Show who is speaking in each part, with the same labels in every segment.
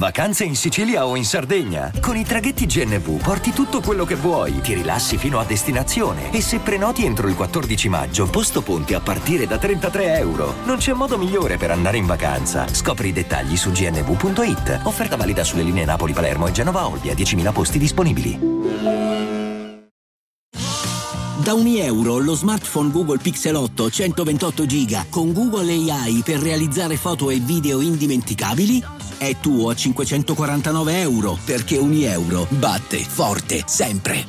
Speaker 1: Vacanze in Sicilia o in Sardegna. Con i traghetti GNV porti tutto quello che vuoi, ti rilassi fino a destinazione e se prenoti entro il 14 maggio, posto ponti a partire da 33 euro. Non c'è modo migliore per andare in vacanza. Scopri i dettagli su gnv.it. Offerta valida sulle linee Napoli-Palermo e Genova-Olbia, 10.000 posti disponibili.
Speaker 2: Da ogni euro lo smartphone Google Pixel 8 128 GB con Google AI per realizzare foto e video indimenticabili è tuo a 549 euro perché ogni euro batte forte sempre.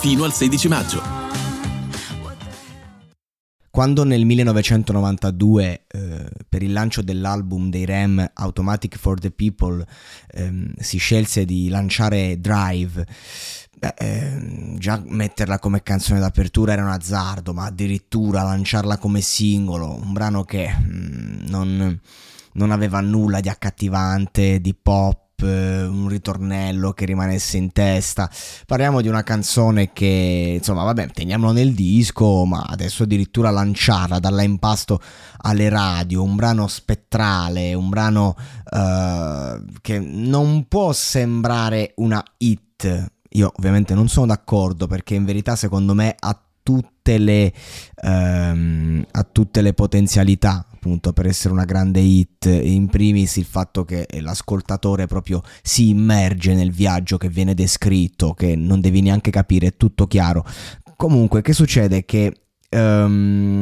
Speaker 3: Fino al 16 maggio.
Speaker 4: Quando nel 1992, eh, per il lancio dell'album dei Ram Automatic for the People, ehm, si scelse di lanciare Drive, beh, ehm, già metterla come canzone d'apertura era un azzardo, ma addirittura lanciarla come singolo, un brano che mm, non, non aveva nulla di accattivante, di pop eh, un ritornello che rimanesse in testa. Parliamo di una canzone che, insomma, vabbè, teniamolo nel disco, ma adesso addirittura lanciarla, darla in pasto alle radio, un brano spettrale, un brano uh, che non può sembrare una hit. Io ovviamente non sono d'accordo perché in verità secondo me ha tutte le, um, ha tutte le potenzialità appunto per essere una grande hit, in primis il fatto che l'ascoltatore proprio si immerge nel viaggio che viene descritto, che non devi neanche capire, è tutto chiaro. Comunque, che succede? Che Um,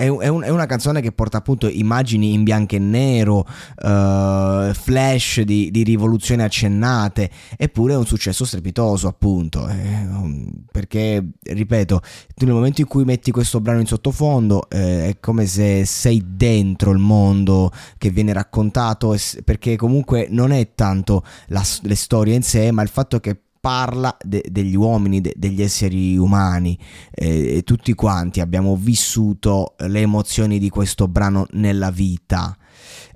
Speaker 4: è, un, è, una canzone che porta appunto immagini in bianco e nero, uh, flash di, di, rivoluzione accennate, eppure è un successo strepitoso appunto, eh, perché ripeto, nel momento in cui metti questo brano in sottofondo eh, è come se sei dentro il mondo che viene raccontato, perché comunque non è tanto la, le storie in sé, ma il fatto che parla de- degli uomini, de- degli esseri umani eh, tutti quanti abbiamo vissuto le emozioni di questo brano nella vita.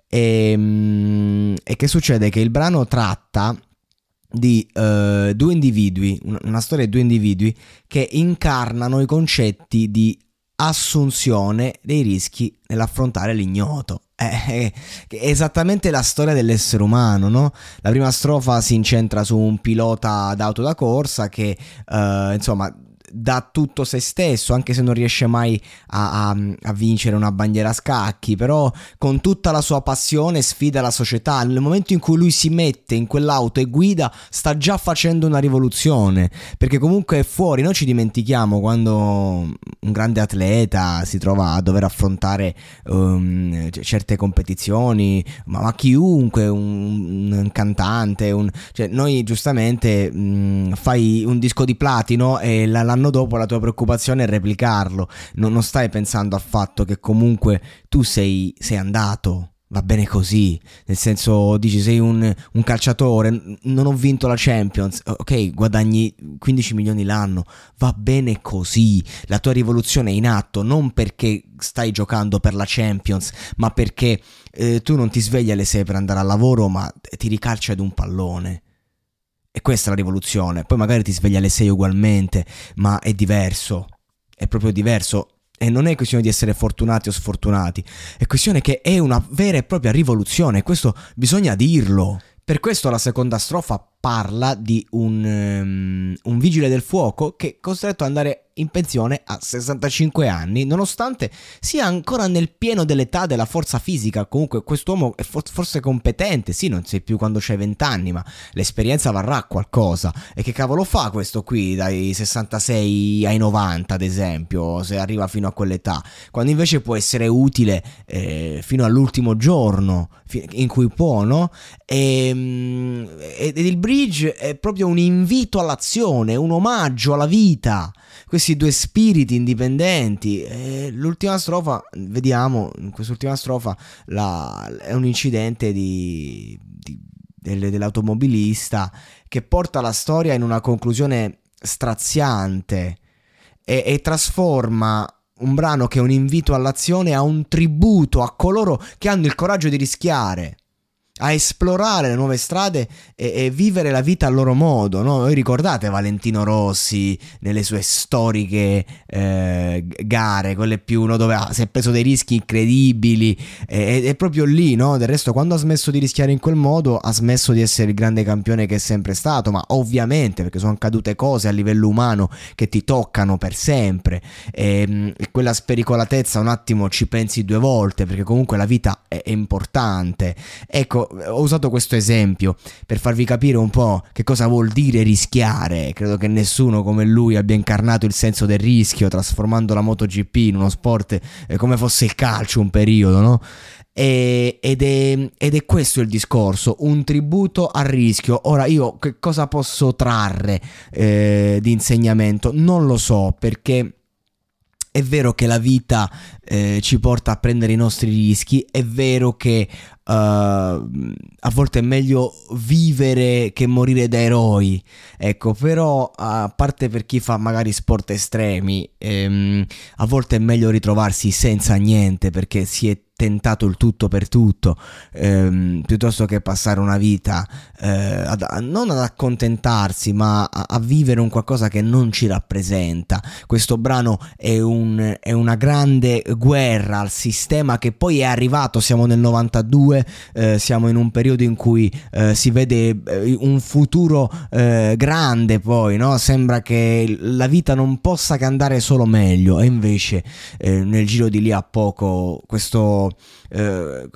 Speaker 4: E, mm, e che succede? Che il brano tratta di uh, due individui, una storia di due individui che incarnano i concetti di assunzione dei rischi nell'affrontare l'ignoto. È, esattamente la storia dell'essere umano, no? La prima strofa si incentra su un pilota d'auto da corsa che, uh, insomma, dà tutto se stesso, anche se non riesce mai a, a, a, vincere una bandiera a scacchi, però con tutta la sua passione sfida la società. Nel momento in cui lui si mette in quell'auto e guida, sta già facendo una rivoluzione, perché comunque è fuori. Noi ci dimentichiamo quando un grande atleta si trova a dover affrontare um, certe competizioni, ma, ma chiunque, un, un cantante, un, cioè noi giustamente um, fai un disco di platino e l'anno dopo la tua preoccupazione è replicarlo. Non, non stai pensando al fatto che comunque tu sei, sei andato va bene così. Nel senso, dici, sei un, un, calciatore, non ho vinto la Champions, ok, guadagni 15 milioni l'anno, va bene così. La tua rivoluzione è in atto, non perché stai giocando per la Champions, ma perché eh, tu non ti svegli alle 6 per andare al lavoro, ma ti ricalci ad un pallone. E questa è la rivoluzione. Poi magari ti svegli alle 6 ugualmente, ma è diverso. È proprio diverso. E non è questione di essere fortunati o sfortunati, è questione che è una vera e propria rivoluzione, questo bisogna dirlo. Per questo la seconda strofa parla di un, um, un vigile del fuoco che è costretto ad andare in pensione a 65 anni, nonostante sia ancora nel pieno dell'età della forza fisica. Comunque, quest'uomo è forse competente. Sì, non sei più quando c'hai 20 anni, ma l'esperienza varrà qualcosa. E che cavolo fa questo qui dai 66 ai 90, ad esempio, se arriva fino a quell'età? Quando invece può essere utile eh, fino all'ultimo giorno in cui può, no? E, ehm, ed il brillo bridge è proprio un invito all'azione, un omaggio alla vita. Questi due spiriti indipendenti. E l'ultima strofa, vediamo, in quest'ultima strofa la, è un incidente di, di, dell'automobilista che porta la storia in una conclusione straziante e, e trasforma un brano che è un invito all'azione a un tributo a coloro che hanno il coraggio di rischiare a esplorare le nuove strade e, e, vivere la vita a loro modo. No? Voi ricordate Valentino Rossi nelle sue storiche eh, gare, quelle più no, dove ha, si è preso dei rischi incredibili. Ed è proprio lì, no? Del resto, quando ha smesso di rischiare in quel modo, ha smesso di essere il grande campione che è sempre stato. Ma ovviamente, perché sono accadute cose a livello umano che ti toccano per sempre. E, e quella spericolatezza, un attimo ci pensi due volte, perché comunque la vita è, è importante. Ecco ho usato questo esempio per farvi capire un po' che cosa vuol dire rischiare. Credo che nessuno come lui abbia incarnato il senso del rischio, trasformando la MotoGP in uno sport eh, come fosse il calcio un periodo, no? E, ed, è, ed, è, questo il discorso, un tributo al rischio. Ora io che cosa posso trarre eh, di insegnamento? Non lo so perché è vero che la vita eh, ci porta a prendere i nostri rischi, è vero che uh, a volte è meglio vivere che morire da eroi, ecco, però a parte per chi fa magari sport estremi, ehm, a volte è meglio ritrovarsi senza niente perché si è tentato il tutto per tutto, ehm, piuttosto che passare una vita eh, ad, non ad accontentarsi, ma a, a, vivere un qualcosa che non ci rappresenta. Questo brano è, un, è, una grande guerra al sistema che poi è arrivato, siamo nel 92, eh, siamo in un periodo in cui eh, si vede eh, un futuro eh, grande poi, no? sembra che la vita non possa che andare solo meglio e invece eh, nel giro di lì a poco questo eh,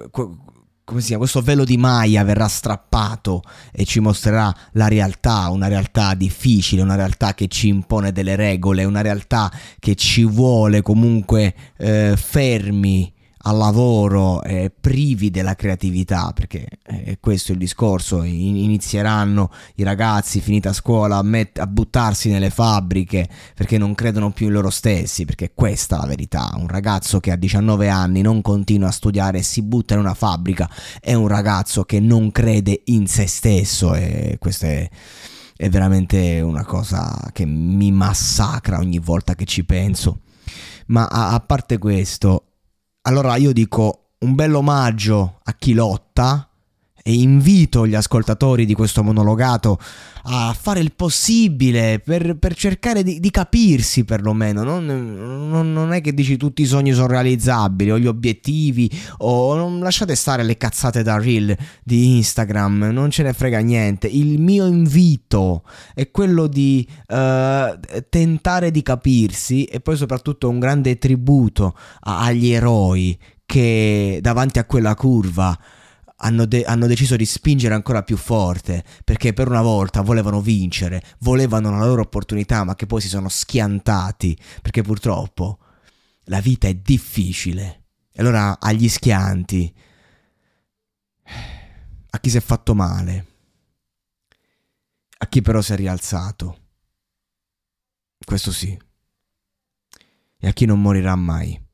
Speaker 4: come si chiama, questo velo di Maya verrà strappato e ci mostrerà la realtà, una realtà difficile, una realtà che ci impone delle regole, una realtà che ci vuole comunque eh, fermi al lavoro eh, privi della creatività, perché è questo il discorso, inizieranno i ragazzi finita scuola a, met- a, buttarsi nelle fabbriche perché non credono più in loro stessi, perché questa è la verità, un ragazzo che a 19 anni non continua a studiare e si butta in una fabbrica è un ragazzo che non crede in se stesso e questo è è veramente una cosa che mi massacra ogni volta che ci penso. Ma a, a parte questo, allora io dico un bel omaggio a chi lotta e invito gli ascoltatori di questo monologato a fare il possibile per, per cercare di, di, capirsi perlomeno. Non, non, non, è che dici tutti i sogni sono realizzabili o gli obiettivi o non lasciate stare le cazzate da reel di Instagram, non ce ne frega niente. Il mio invito è quello di uh, tentare di capirsi e poi soprattutto un grande tributo agli eroi che davanti a quella curva hanno, de- hanno, deciso di spingere ancora più forte perché per una volta volevano vincere, volevano la loro opportunità, ma che poi si sono schiantati perché purtroppo la vita è difficile. E allora agli schianti, a chi si è fatto male, a chi però si è rialzato, questo sì, e a chi non morirà mai.